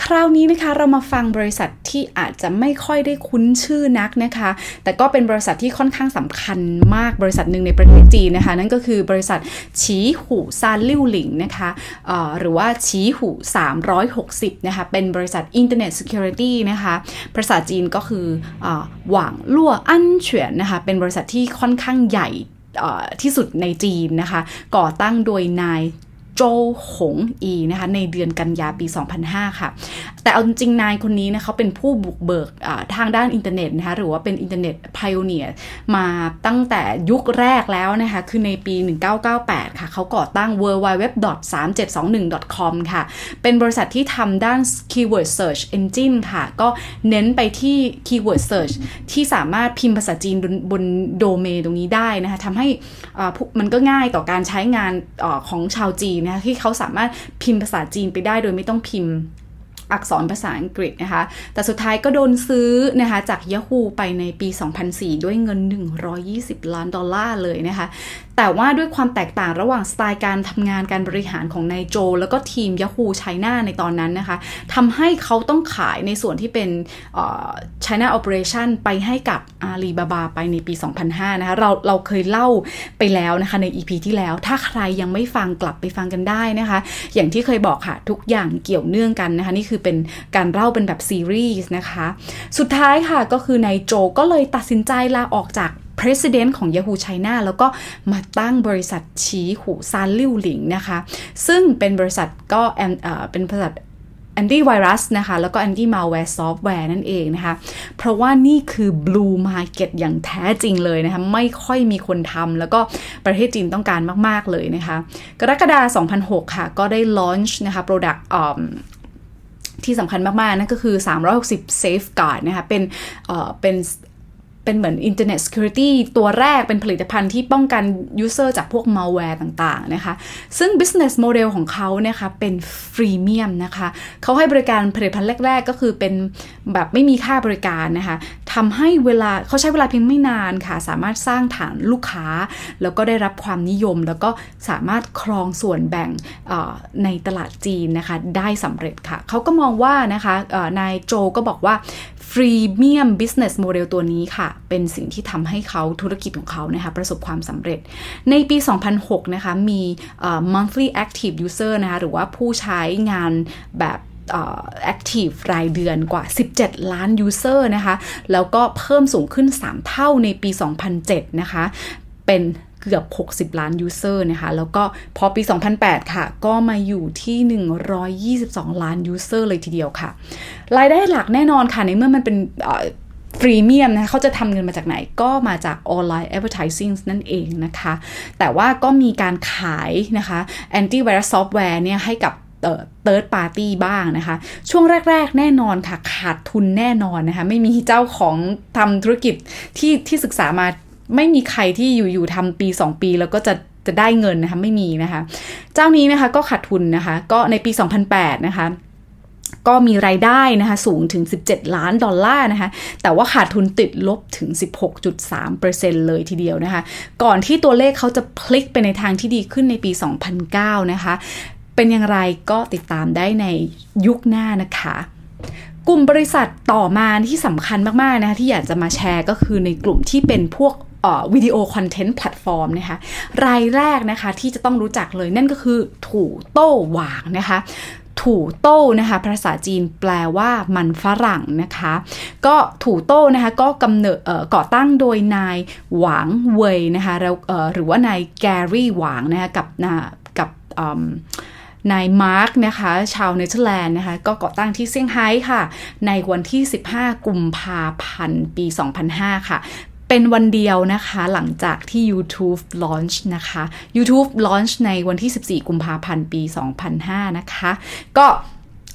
คราวนี้นะคะเรามาฟังบริษัทที่อาจจะไม่ค่อยได้คุ้นชื่อนักนะคะ แต่ก็เป็นบริษัทที่ค่อนข้างสำคัญมากบริษัทหนึ่งในประเทศจีนนะคะ นั่นก็คือบริษัทฉีหูซานลิ่วหลิงนะคะหรือว่าฉีหู 360นะคะเป็นบริษัท Internet Security นะคะภาษาจีนก็คือ网络安全 นะคะเป็นบริษัทที่ค่อนข้างใหญ่ที่สุดในจีนนะคะ ก่อตั้งโดยนาย โจหงอีนะคะในเดือนกันยาปี 2005 ค่ะ แต่เอาจริงนายคนนี้นะเขาเป็นผู้บุกเบิกทางด้านอินเทอร์เน็ตนะคะหรือว่าเป็น Internet pioneer มาตั้งแต่ยุคแรกแล้วนะคะคือในปี 1998 ค่ะเขาก่อตั้ง w w w 3 7 2 1 com ค่ะ เป็นบริษัทที่ทำด้าน keyword search engine ค่ะ ก็เน้นไปที่ keyword search ที่สามารถพิมพ์ภาษาจีนบนบนโดเมนตรงนี้ได้นะคะทำให้มันก็ง่ายต่อการใช้งานอของชาวจีนนะคะที่เขาสามารถพิมพ์ภาษาจีนไปได้โดยไม่ต้องพิมพ์อักษรภาษาอังกฤษนะคะ แต่สุดท้ายก็โดนซื้อนะคะจาก Yahoo ไปในปี 2004 ด้วยเงิน 120 ล้านดอลลาร์เลยนะคะ แต่ว่าด้วยความแตกต่างระหว่างสไตล์การทำงานการบริหารของนายโจ แล้วก็ทีม Yahoo China ในตอนนั้นนะคะทำให้เขาต้องขายในส่วนที่เป็น China Operation ไปให้กับอาลีบาบาไปในปี 2005 นะคะเราเราเคยเล่าไปแล้วนะคะใน EP ที่แล้ว ถ้าใครยังไม่ฟังกลับไปฟังกันได้นะคะ อย่างที่เคยบอกค่ะทุกอย่างเกี่ยวเนื่องกันนะคะ นี่คือเป็นการเล่าเป็นแบบซีรีส์นะคะ สุดท้ายค่ะก็คือนายโจก็เลยตัดสินใจลาออกจาก President ของ Yahoo China แล้วก็มาตั้งบริษัทชีหูซานลิ่วหลิงนะคะ ซึ่งเป็นบริษัทก็เป็นบริษัทแอนตี้ไวรัสนะคะ แล้วก็ anti-malware software นั่นเองนะคะ เพราะว่านี่คือ blue market อย่างแท้จริงเลยนะคะ ไม่ค่อยมีคนทำแล้วก็ประเทศจีนต้องการมาก ๆ เลยนะคะ กรกฎาคม 2006 ค่ะ ก็ได้ launch นะคะ product ที่สำคัญมาก ๆ นั่นก็คือ 360 safeguard นะคะ เป็นเป็น เป็นเหมือน Internet Security ตัวแรกเป็นผลิตภัณฑ์ที่ป้องกัน user จากพวก malware ต่างๆนะคะ ซึ่ง business model ของเขาเนี่ยคะเป็น freemium นะคะเขาให้บริการผลิตภัณฑ์แรก ๆ ก็คือเป็นแบบไม่มีค่าบริการนะคะทำให้เวลาเขาใช้เวลาเพียงไม่นานค่ะ สามารถสร้างฐานลูกค้า แล้วก็ได้รับความนิยม แล้วก็สามารถครองส่วนแบ่งในตลาดจีนนะคะได้สำเร็จค่ะเขาก็มองว่านะคะนายโจก็บอกว่า freemium business model ตัวนี้ค่ะเป็นสิ่งที่ทำให้เขาธุรกิจของเขานะคะประสบความสำเร็จ ในปี 2006 นะคะมี monthly active user นะคะหรือว่าผู้ใช้งานแบบ active รายเดือนกว่า 17 ล้าน user นะคะ แล้วก็เพิ่มสูงขึ้น 3 เท่าในปี 2007 นะคะ เป็นเกือบ 60 ล้าน user นะคะ แล้วก็พอปี 2008 ค่ะ ก็มาอยู่ที่ 122 ล้าน user เลยทีเดียวค่ะ รายได้หลักแน่นอนค่ะ ในเมื่อมันเป็น ฟรีเมียมนะเขาจะทำเงินมาจากไหนก็มาจากออนไลน์ advertising นั่นเองนะคะ แต่ว่าก็มีการขายนะคะ anti virus software เนี่ยให้กับเติร์ดปาร์ตี้บ้างนะคะ ช่วงแรก ๆ แน่นอนค่ะ ขาดทุนแน่นอนนะคะ ไม่มีเจ้าของทำธุรกิจที่ที่ศึกษามาไม่มีใครที่อยู่ๆทำปี 2 ปีแล้วก็จะจะได้เงินนะคะ ไม่มีนะคะ เจ้านี้นะคะก็ขาดทุนนะคะ ก็ในปี 2008 นะคะ ก็มีรายได้นะคะสูงถึง 17 ล้านดอลลาร์นะคะแต่ว่าขาดทุนติดลบถึง 16.3%เลยทีเดียวนะคะก่อนที่ตัวเลขเขาจะพลิกไปในทางที่ดีขึ้นในปี 2009 นะคะเป็นอย่างไรก็ติดตามได้ในยุคหน้านะคะกลุ่มบริษัทต่อมาที่สำคัญมาก ๆ นะคะที่อยากจะมาแชร์ก็คือในกลุ่มที่เป็นพวก video content platform นะคะรายแรกนะคะที่จะต้องรู้จักเลยนั่นก็คือถูโต้หวางนะคะ ถูโต้นะคะ ภาษาจีนแปลว่ามันฝรั่งนะคะ ก็ถูโต้นะคะก็กำเนิดก่อตั้งโดยนายหวางเวยนะคะหรือว่านายแกรี่หวางนะคะกับกับนายมาร์กนะคะ ชาวเนเธอร์แลนด์นะคะ ก็ก่อตั้งที่เซี่ยงไฮ้ค่ะ ในวันที่ 15 กุมภาพันธ์ ปี 2005 ค่ะ เป็นวันเดียวนะคะหลังจากที่ YouTube launch นะคะ YouTube launch ในวันที่ 14 กุมภาพันธ์ปี 2005 นะคะ ก็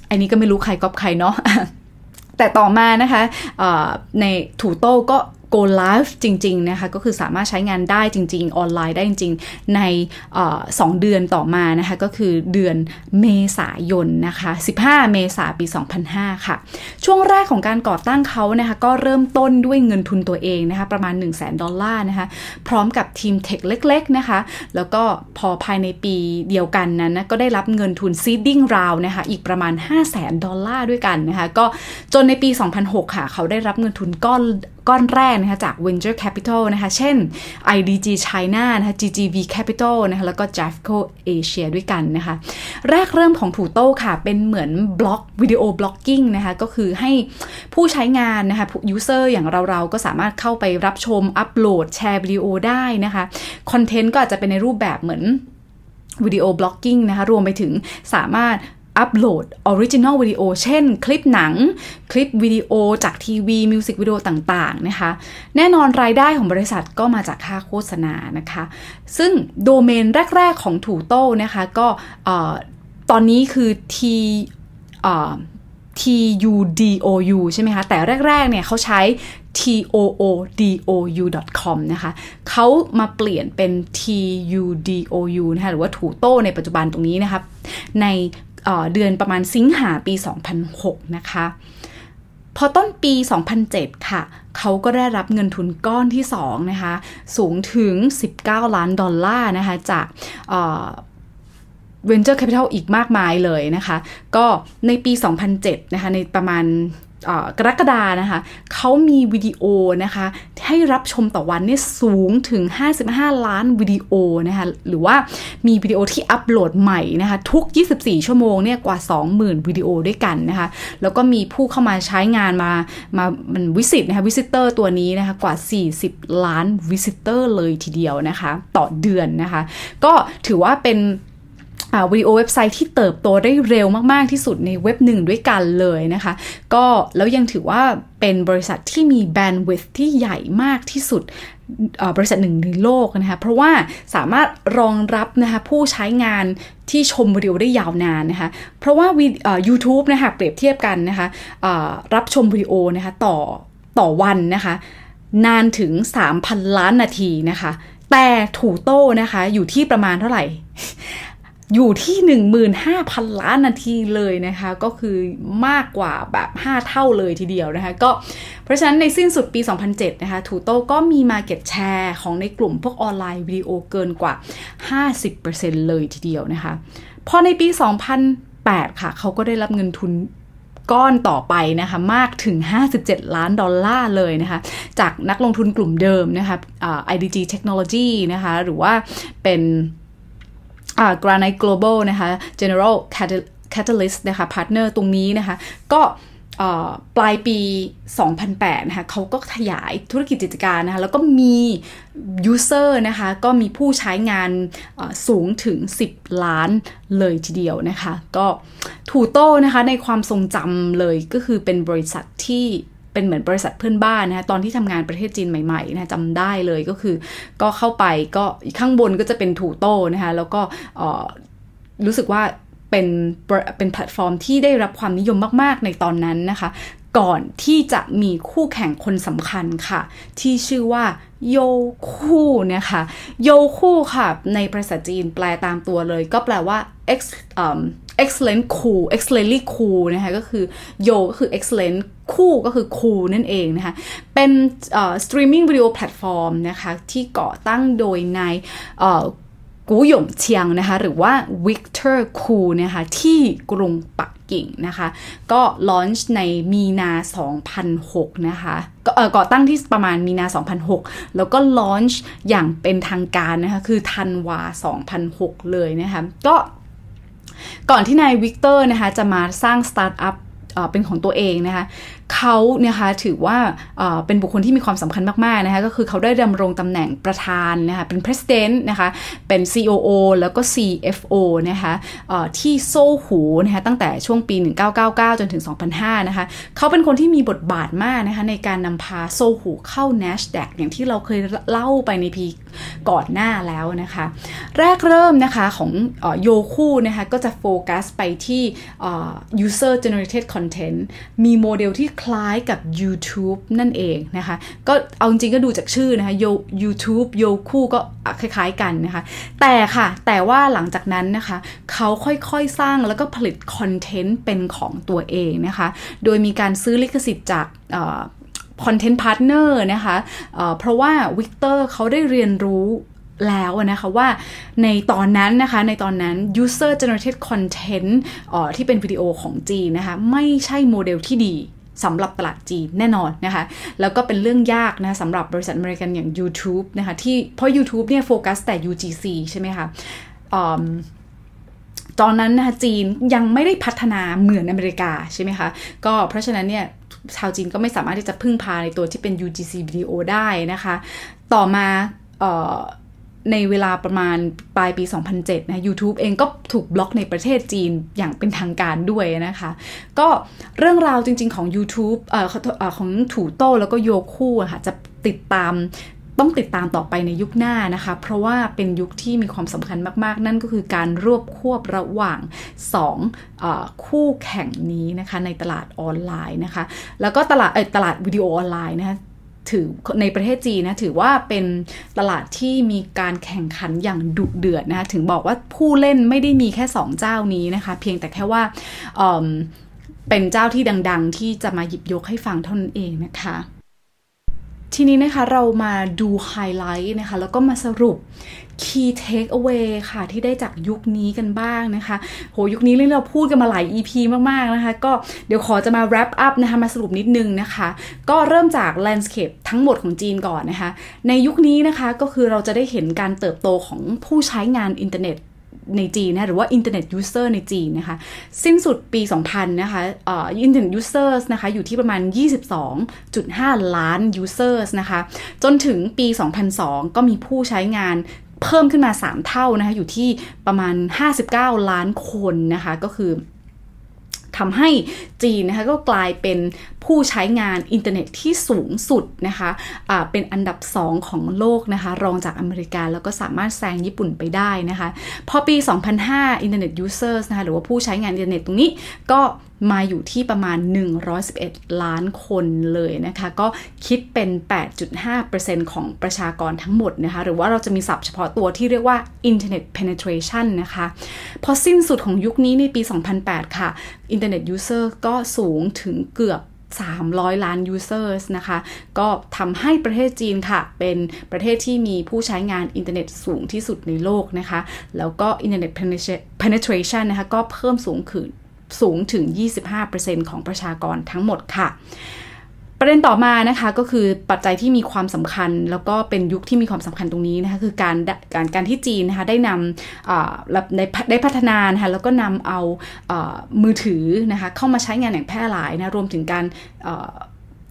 อันนี้ก็ไม่รู้ใครก๊อปใครเนาะแต่ต่อมานะคะในถูโต้ก็ go live จริงๆนะคะก็คือสามารถใช้งานได้จริง ๆ ออนไลน์ได้จริง ๆ ในสองเดือนต่อมานะคะก็คือเดือนเมษายนนะคะ15 เมษายนปี 2005 ค่ะ ช่วงแรกของการก่อตั้งเขานะคะก็เริ่มต้นด้วยเงินทุนตัวเองนะคะประมาณ 1 0 0 0 0แดอลลาร์นะคะพร้อมกับทีม tech เล็กๆนะคะแล้วก็พอภายในปีเดียวกันนั้นนะก็ได้รับเงินทุน seeding round นะคะอีกประมาณ 5 0 0 0 0 0 ดอลลาร์ด้วยกันนะคะก็จนในปี 2006 ค่ะ เขาได้รับเงินทุนก้อนก้อนแรกนะคะจาก Venture Capital นะคะ เช่น IDG China นะคะ GGV Capital นะคะ แล้วก็ JAFCO Asia ด้วยกันนะคะ แรกเริ่มของ Tudou ค่ะ เป็นเหมือนบล็อก video blogging นะคะ ก็คือให้ผู้ใช้งานนะคะ user อย่างเรา ๆ ก็สามารถเข้าไปรับชม อัปโหลด แชร์วิดีโอได้นะคะ คอนเทนต์ก็อาจจะเป็นในรูปแบบเหมือน video blogging นะคะ รวมไปถึงสามารถ อัปโหลด original video เช่น คลิปหนัง คลิปวิดีโอจากทีวีมิวสิกวิดีโอต่างๆนะคะ แน่นอนรายได้ของบริษัทก็มาจากค่าโฆษณานะคะ ซึ่งโดเมนแรก ๆ ของ Tudou นะคะก็ตอนนี้คือ T T U D O U ใช่ไหมคะ แต่แรก ๆ เนี่ยเขาใช้ t o o d o u com นะคะเขามาเปลี่ยนเป็น t u d o u นะคะหรือว่าถูโต้ในปัจจุบันตรงนี้นะคะใน เดือนประมาณสิงหาปี 2006 นะคะ พอต้นปี 2007 ค่ะ เขาก็ได้รับเงินทุนก้อนที่ 2 นะคะ สูงถึง 19 ล้านดอลลาร์นะคะ จาก venture capital อีกมากมายเลยนะคะ ก็ในปี 2007 นะคะ ในประมาณ กรกฎานะคะเขามีวิดีโอนะคะให้รับชมต่อวันนี่สูงถึง 55 ล้านวิดีโอนะคะหรือว่ามีวิดีโอที่อัปโหลดใหม่นะคะทุก 24 ชั่วโมงเนี่ยกว่า 20,000 วิดีโอด้วยกันนะคะแล้วก็มีผู้เข้ามาใช้งานมามามันวิสิตนะคะวิสิเตอร์ตัวนี้นะคะกว่า 40 ล้านวิสิเตอร์เลยทีเดียวนะคะต่อเดือนนะคะก็ถือว่าเป็น วิดีโอเว็บไซต์ที่เติบโตได้เร็วมาก ๆ ที่สุดในเว็บหนึ่งด้วยกันเลยนะคะ ก็แล้วยังถือว่าเป็นบริษัทที่มีแบนด์วิดที่ใหญ่มากที่สุดบริษัทหนึ่งในโลกนะคะ เพราะว่าสามารถรองรับนะคะผู้ใช้งานที่ชมวิดีโอได้ยาวนานนะคะ เพราะว่ายูทูบนะคะเปรียบเทียบกันนะคะรับชมวิดีโอนะคะต่อต่อวันนะคะ นานถึง 3,000 ล้านนาทีนะคะ แต่ถูโต้นะคะอยู่ที่ประมาณเท่าไหร่ อยู่ที่ 15,000 ล้านนาทีเลยนะคะ ก็คือมากกว่าแบบ 5 เท่าเลยทีเดียวนะคะ ก็เพราะฉะนั้นในสิ้นสุดปี 2007 นะคะถูโต้ก็มี Market Share ของในกลุ่มพวกออนไลน์วิดีโอเกินกว่า 50%เลยทีเดียวนะคะ พอในปี 2008 ค่ะ เขาก็ได้รับเงินทุนก้อนต่อไปนะคะมากถึง 57 ล้านดอลลาร์เลยนะคะ จากนักลงทุนกลุ่มเดิมนะคะ IDG Technology นะคะ หรือว่าเป็น Granite Global นะคะ General Catalyst นะคะ Partner ตรงนี้นะคะ ก็ปลายปี 2008 นะคะเขาก็ขยายธุรกิจกิจการนะคะ แล้วก็มี user นะคะ ก็มีผู้ใช้งานสูงถึง 10 ล้านเลยทีเดียวนะคะ ก็ถูโต้นะคะในความทรงจำเลยก็คือเป็นบริษัทที่ เป็นเหมือนบริษัทเพื่อนบ้านนะคะตอนที่ทำงานประเทศจีนใหม่ๆนะจำได้เลยก็คือ ก็เข้าไปก็ข้างบนก็จะเป็นถูโต้นะคะแล้วก็รู้สึกว่าเป็นเป็นแพลตฟอร์มที่ได้รับความนิยมมาก ๆ ในตอนนั้นนะคะ ก่อนที่จะมีคู่แข่งคนสำคัญค่ะ ที่ชื่อว่าโยคู่นะคะโยคู่ค่ะ ในภาษาจีนแปลตามตัวเลย ก็แปลว่า ex um, excellent cool excellently cool นะคะก็คือโยก็คือ excellent คู่ก็คือ cool นั่นเองนะคะ เป็น streaming video platform นะคะที่ก่อตั้งโดยนายกูหยงเชียงนะคะหรือว่าวิกเตอร์คูนะคะที่กรุงปักกิ่งนะคะก็ launch ในมีนา 2006 นะคะก็ก่อตั้งที่ประมาณมีนา 2006 แล้วก็ launch อย่างเป็นทางการนะคะคือธันวา 2006 เลยนะคะก็ ก่อนที่นายวิกเตอร์นะคะจะมาสร้างสตาร์ทอัพเป็นของตัวเองนะคะ เขาเนี่ยคะถือว่าเป็นบุคคลที่มีความสำคัญมากๆนะคะก็คือเขาได้ดำรงตำแหน่งประธานนะคะเป็น president นะคะเป็น COO แล้วก็ CFO นะคะที่โซหูนะคะตั้งแต่ช่วงปี 1999 จนถึง 2005 นะคะเขาเป็นคนที่มีบทบาทมากนะคะในการนำพาโซหูเข้า NASDAQ อย่างที่เราเคยเล่าไปในพีก่อนหน้าแล้วนะคะ แรกเริ่มนะคะของโยคูนะคะก็จะโฟกัสไปที่ user generated content มีโมเดลที่คล้ายกับ YouTube นั่นเองนะคะ ก็เอาจริงก็ดูจากชื่อนะคะโย YouTube Youku ก็คล้ายๆกันนะคะ แต่ค่ะ แต่ว่าหลังจากนั้นนะคะ เขาค่อยๆสร้างแล้วก็ผลิตคอนเทนต์เป็นของตัวเองนะคะ โดยมีการซื้อลิขสิทธิ์จาก content partner นะคะเพราะว่าวิกเตอร์เขาได้เรียนรู้แล้วนะคะว่าในตอนนั้นนะคะในตอนนั้น user generated content ที่เป็นวิดีโอของจีนนะคะ ไม่ใช่โมเดลที่ดี สำหรับตลาดจีนแน่นอนนะคะ แล้วก็เป็นเรื่องยากนะสำหรับบริษัทอเมริกันอย่าง YouTube นะคะที่เพราะ YouTube เนี่ยโฟกัสแต่ UGC ใช่ไหมคะตอนนั้นนะคะจีนยังไม่ได้พัฒนาเหมือนอเมริกาใช่ไหมคะ ก็เพราะฉะนั้นเนี่ยชาวจีนก็ไม่สามารถที่จะพึ่งพาในตัวที่เป็น UGC วิดีโอได้นะคะ ต่อมา ในเวลาประมาณปลายปี 2007 นะ YouTube เองก็ถูกบล็อกในประเทศจีนอย่างเป็นทางการด้วยนะคะ ก็เรื่องราวจริงๆของ YouTube เอ่อของถูโต้แล้วก็โยคู่ค่ะ จะติดตามต้องติดตามต่อไปในยุคหน้านะคะ เพราะว่าเป็นยุคที่มีความสำคัญมาก ๆ นั่นก็คือการรวบควบระหว่าง2คู่แข่งนี้นะคะในตลาดออนไลน์นะคะ แล้วก็ตลาดเออตลาดวิดีโอออนไลน์นะคะ ถือในประเทศจีนนะถือว่าเป็นตลาดที่มีการแข่งขันอย่างดุเดือดนะคะถึงบอกว่าผู้เล่นไม่ได้มีแค่ 2 เจ้านี้นะคะ เพียงแต่แค่ว่าเเป็นเจ้าที่ดัง ๆ ที่จะมาหยิบยกให้ฟังเท่านั้นเองนะคะ ทีนี้นะคะเรามาดูไฮไลท์นะคะ แล้วก็มาสรุป key take away ค่ะที่ได้จากยุคนี้กันบ้างนะคะ โหยุคนี้เรื่องเราพูดกันมาหลาย EP มากๆนะคะ ก็เดี๋ยวขอจะมา wrap up นะคะ มาสรุปนิดนึงนะคะ ก็เริ่มจาก landscape ทั้งหมดของจีนก่อนนะคะ ในยุคนี้นะคะก็คือเราจะได้เห็นการเติบโตของผู้ใช้งานอินเทอร์เน็ต ในจีนนะหรือว่า internet user ในจีนนะคะสิ้นสุดปี 2000 นะคะ internet user นะคะอยู่ที่ประมาณ 22.5 ล้าน user นะคะจนถึงปี 2002 ก็มีผู้ใช้งานเพิ่มขึ้นมา 3 เท่านะคะอยู่ที่ประมาณ 59 ล้านคนนะคะก็คือ ทำให้จีนนะคะก็กลายเป็นผู้ใช้งานอินเทอร์เน็ตที่สูงสุดนะคะเป็นอันดับ 2 ของโลกนะคะรองจากอเมริกาแล้วก็สามารถแซงญี่ปุ่นไปได้นะคะ พอปี 2005 Internet Users นะคะหรือว่าผู้ใช้งานอินเทอร์เน็ตตรงนี้ก็ มาอยู่ที่ประมาณ 111 ล้านคนเลยนะคะ ก็คิดเป็น 8.5%ของประชากรทั้งหมดนะคะ หรือว่าเราจะมีศัพท์เฉพาะตัวที่เรียกว่า Internet Penetration นะคะ พอสิ้นสุดของยุคนี้ในปี 2008 ค่ะ Internet User ก็สูงถึงเกือบ300 ล้าน users นะคะ ก็ทำให้ประเทศจีนค่ะ เป็นประเทศที่มีผู้ใช้งานอินเทอร์เน็ตสูงที่สุดในโลกนะคะ แล้วก็ Internet penetration นะคะ ก็เพิ่มสูงขึ้น สูงถึง 25%ของประชากรทั้งหมดค่ะประเด็นต่อมานะคะก็คือปัจจัยที่มีความสำคัญ แล้วก็เป็นยุคที่มีความสำคัญตรงนี้นะคะคือการการการที่จีนนะคะได้นำได้ได้พัฒนานะคะแล้วก็นำเอามือถือนะคะเข้ามาใช้งานอย่างแพร่หลายนะรวมถึงการ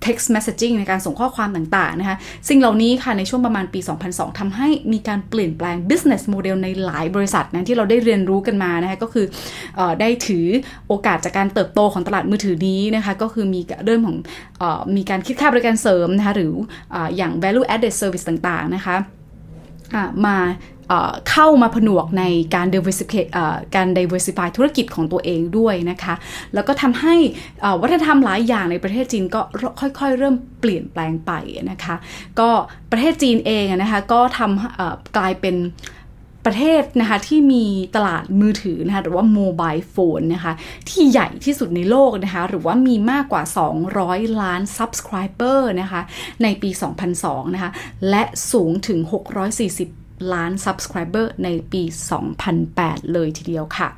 text messaging ในการส่งข้อความต่างๆนะคะสิ่งเหล่านี้ค่ะในช่วงประมาณปี 2002ทำให้มีการเปลี่ยนแปลง business model ในหลายบริษัทนะที่เราได้เรียนรู้กันมานะคะก็คืออได้ถือโอกาสจากการเติบโตของตลาดมือถือนี้นะคะก็คือมีเรื่องของอมีการคิดค่าบริการเสริมนะคะหรือออย่าง value added service ต่างๆนะคะมา เข้ามาผนวกในการ diversify การ diversify ธุรกิจของตัวเองด้วยนะคะ แล้วก็ทำให้วัฒนธรรมหลายอย่างในประเทศจีนก็ค่อยๆ เริ่มเปลี่ยนแปลงไปนะคะ ก็ประเทศจีนเองนะคะก็ทำกลายเป็นประเทศนะคะที่มีตลาดมือถือนะคะหรือว่าโมบายโฟนนะคะที่ใหญ่ที่สุดในโลกนะคะหรือว่ามีมากกว่า 200 ล้าน Subscriber นะคะในปี 2002 นะคะและสูงถึง 640 ล้าน Subscriber ในปี 2008 เลยทีเดียวค่ะ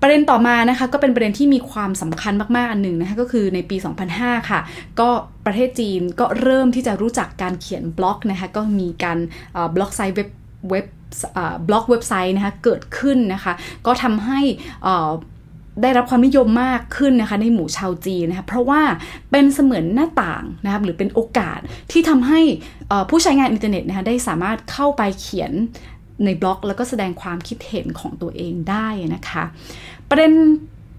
ประเด็นต่อมานะคะก็เป็นประเด็นที่มีความสำคัญมากๆ อันหนึ่งนะคะก็คือในปี 2005 ค่ะ ก็ประเทศจีนก็เริ่มที่จะรู้จักการเขียนบล็อกนะคะก็มีการ blog site เว็บเว็บบล็อกเว็บไซต์นะคะเกิดขึ้นนะคะ ก็ทำให้ ได้รับความนิยมมากขึ้นนะคะในหมู่ชาวจีนนะคะเพราะว่าเป็นเสมือนหน้าต่างนะครับหรือเป็นโอกาสที่ทำให้ผู้ใช้งานอินเทอร์เน็ตนะคะได้สามารถเข้าไปเขียนในบล็อก แล้วก็แสดงความคิดเห็นของตัวเองได้นะคะ ประเด็น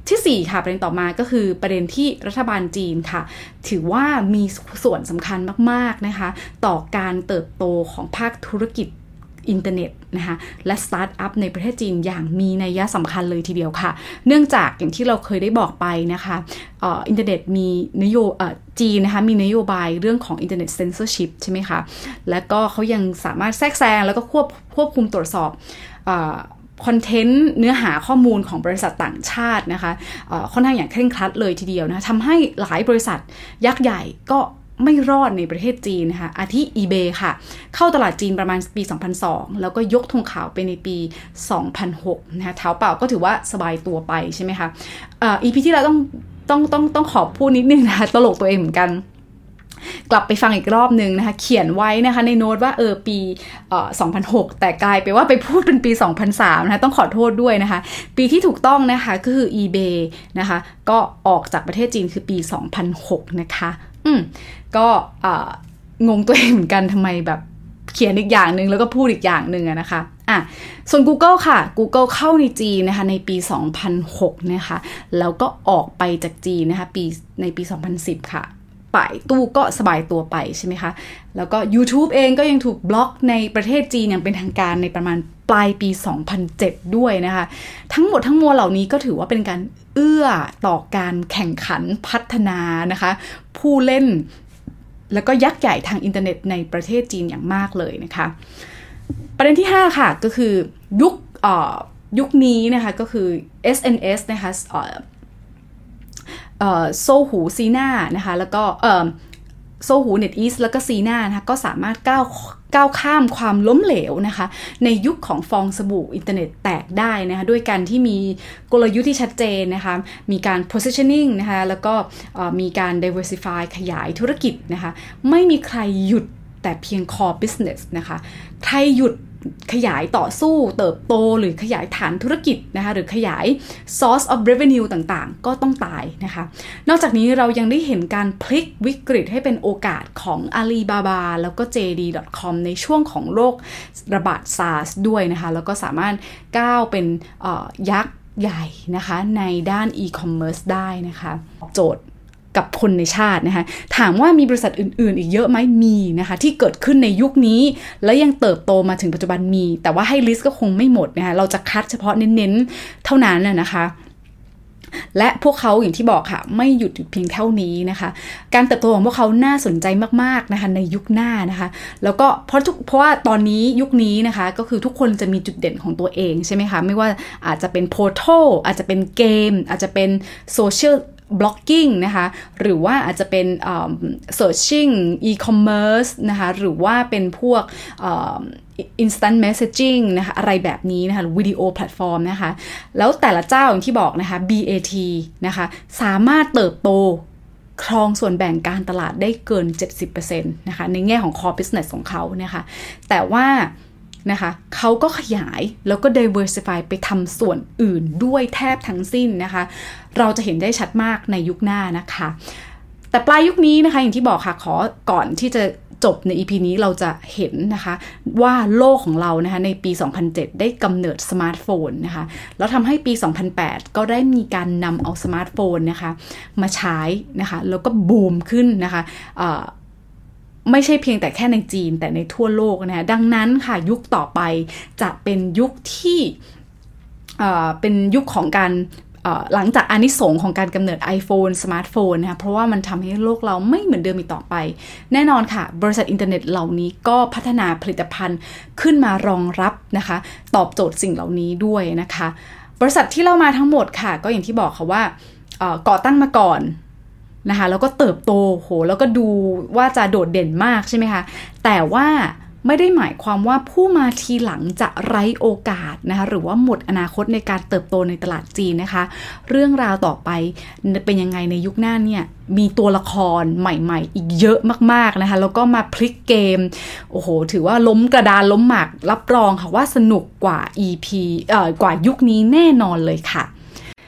ที่4ค่ะประเด็นต่อมาก็คือประเด็นที่รัฐบาลจีนค่ะ ถือว่ามีส่วนสำคัญมาก ๆ นะคะ ต่อการเติบโตของภาคธุรกิจอินเทอร์เน็ต นะคะและสตาร์ทอัพในประเทศจีนอย่างมีนัยสำคัญเลยทีเดียวค่ะ เนื่องจากอย่างที่เราเคยได้บอกไปนะคะอินเทอร์เน็ตมีนโยจีนนะคะมีนโยบายเรื่องของอินเทอร์เน็ตเซนเซอร์ชิพใช่ไหมคะ และก็เขายังสามารถแทรกแซงแล้วก็ควบควบคุมตรวจสอบคอนเทนต์เนื้อหาข้อมูลของบริษัทต่างชาตินะคะค่อนข้างอย่างเคร่งครัดเลยทีเดียวนะทำให้หลายบริษัทยักษ์ใหญ่ก็ ไม่รอดในประเทศจีนนะคะอาทิ eBay ค่ะ เข้าตลาดจีนประมาณปี 2002 แล้วก็ยกธงขาวไปในปี 2006 นะคะเท้าเปล่าก็ถือว่าสบายตัวไปใช่ไหมคะอ่า EP ที่เราต้องต้องต้องต้องขอพูดนิดนึงนะคะตลกตัวเองเหมือนกันกลับไปฟังอีกรอบหนึ่งนะคะ เขียนไว้นะคะในโน้ตว่าเออปีเอ่อ2006 แต่กลายไปว่าไปพูดเป็นปี 2003 นะคะต้องขอโทษด้วยนะคะ ปีที่ถูกต้องนะคะก็คือ eBay นะคะ ก็ออกจากประเทศจีนคือปี 2006 นะคะ อืม ก็งงตัวเองเหมือนกันทำไมแบบเขียนอีกอย่างหนึ่งแล้วก็พูดอีกอย่างหนึ่งนะคะอะส่วน Google ค่ะ Google เข้าในจีนนะคะในปี 2006 นะคะแล้วก็ออกไปจากจีนนะคะปีในปี 2010 ค่ะ ไปตู้ก็สบายตัวไปใช่ไหมคะ แล้วก็ YouTube เองก็ยังถูกบล็อกในประเทศจีนอย่างเป็นทางการในประมาณปลายปี 2007 ด้วยนะคะ ทั้งหมดทั้งมวลเหล่านี้ก็ถือว่าเป็นการเอื้อต่อการแข่งขันพัฒนานะคะ ผู้เล่น แล้วก็ยักษ์ใหญ่ทางอินเทอร์เน็ตในประเทศจีนอย่างมากเลยนะคะ ประเด็นที่ 5 ค่ะก็คือยุคยุคนี้นะคะก็คือ SNS นะคะ Sohu Sina นะคะแล้วก็ Sohu NetEase แล้วก็ Sina นะคะก็สามารถก้าวก้าวข้ามความล้มเหลวนะคะ ในยุคของฟองสบู่อินเทอร์เน็ตแตกได้นะคะ ด้วยการที่มีกลยุทธ์ที่ชัดเจนนะคะ มีการ positioning นะคะ แล้วก็มีการ diversify ขยายธุรกิจนะคะ ไม่มีใครหยุดแต่เพียง core business นะคะ ใครหยุดขยายต่อสู้เติบโตหรือขยายฐานธุรกิจนะคะหรือขยาย source of revenue ต่างๆ ก็ต้องตายนะคะ นอกจากนี้เรายังได้เห็นการพลิกวิกฤตให้เป็นโอกาสของ Alibaba แล้วก็ JD.com ในช่วงของโรคระบาด SARS ด้วยนะคะ แล้วก็สามารถก้าวเป็นยักษ์ใหญ่นะคะในด้าน e-commerce ได้นะคะ โจทย์ กับคนในชาตินะคะถามว่ามีบริษัทอื่น ๆ อีกเยอะไหมมีนะคะที่เกิดขึ้นในยุคนี้ แล้วยังเติบโตมาถึงปัจจุบันมี แต่ว่าให้ลิสต์ก็คงไม่หมดนะคะเราจะคัดเฉพาะเน้นๆเท่านั้นนะคะและพวกเขาอย่างที่บอกค่ะ ไม่หยุดอยู่เพียงเท่านี้นะคะ การเติบโตของพวกเขาน่าสนใจมากๆนะคะในยุคหน้านะคะ แล้วก็เพราะทุกเพราะว่าตอนนี้ยุคนี้นะคะ ก็คือทุกคนจะมีจุดเด่นของตัวเองใช่ไหมคะ ไม่ว่าอาจจะเป็น portal อาจจะเป็นเกม อาจจะเป็น social blogging นะคะ หรือว่าอาจจะเป็น searching e-commerce นะคะ หรือว่าเป็นพวก instant messaging นะคะ อะไรแบบนี้นะคะ video platform นะคะ แล้วแต่ละเจ้าอย่างที่บอกนะคะ BAT นะคะ สามารถเติบโตครองส่วนแบ่งการตลาดได้เกิน 70%นะคะ ในแง่ของ core business ของเขานะคะ แต่ว่า นะคะเขาก็ขยายแล้วก็ diversify ไปทำส่วนอื่นด้วยแทบทั้งสิ้นนะคะ เราจะเห็นได้ชัดมากในยุคหน้านะคะ แต่ปลายยุคนี้นะคะ อย่างที่บอกค่ะขอก่อนที่จะจบใน EP นี้เราจะเห็นนะคะ ว่าโลกของเรานะคะในปี 2007 ได้กำเนิดสมาร์ทโฟนนะคะ แล้วทำให้ปี 2008 ก็ได้มีการนำเอาสมาร์ทโฟนนะคะ มาใช้นะคะ แล้วก็บูมขึ้นนะคะ ไม่ใช่เพียงแต่แค่ในจีนแต่ในทั่วโลกนะดังนั้นค่ะยุคต่อไปจะเป็นยุคที่เป็นยุคของการหลังจากอานิสงส์ของการกำเนิด iPhone สมาร์ทโฟนนะคะเพราะว่ามันทำให้โลกเราไม่เหมือนเดิมอีกต่อไป แน่นอนค่ะ บริษัทอินเทอร์เน็ตเหล่านี้ก็พัฒนาผลิตภัณฑ์ขึ้นมารองรับนะคะ ตอบโจทย์สิ่งเหล่านี้ด้วยนะคะ บริษัทที่เรามาทั้งหมดค่ะ ก็อย่างที่บอกค่ะว่าก่อตั้งมาก่อน นะคะแล้วก็เติบโตโหแล้วก็ดูว่าจะโดดเด่นมากใช่ไหมคะ แต่ว่าไม่ได้หมายความว่าผู้มาทีหลังจะไร้โอกาสนะคะหรือว่าหมดอนาคตในการเติบโตในตลาดจีนนะคะ เรื่องราวต่อไปเป็นยังไงในยุคหน้าเนี่ยมีตัวละครใหม่ๆ อีกเยอะมากๆนะคะแล้วก็มาพลิกเกม โอ้โห ถือว่าล้มกระดานล้มหมากรับรองค่ะว่าสนุกกว่า EP เอ่อกว่ายุคนี้แน่นอนเลยค่ะ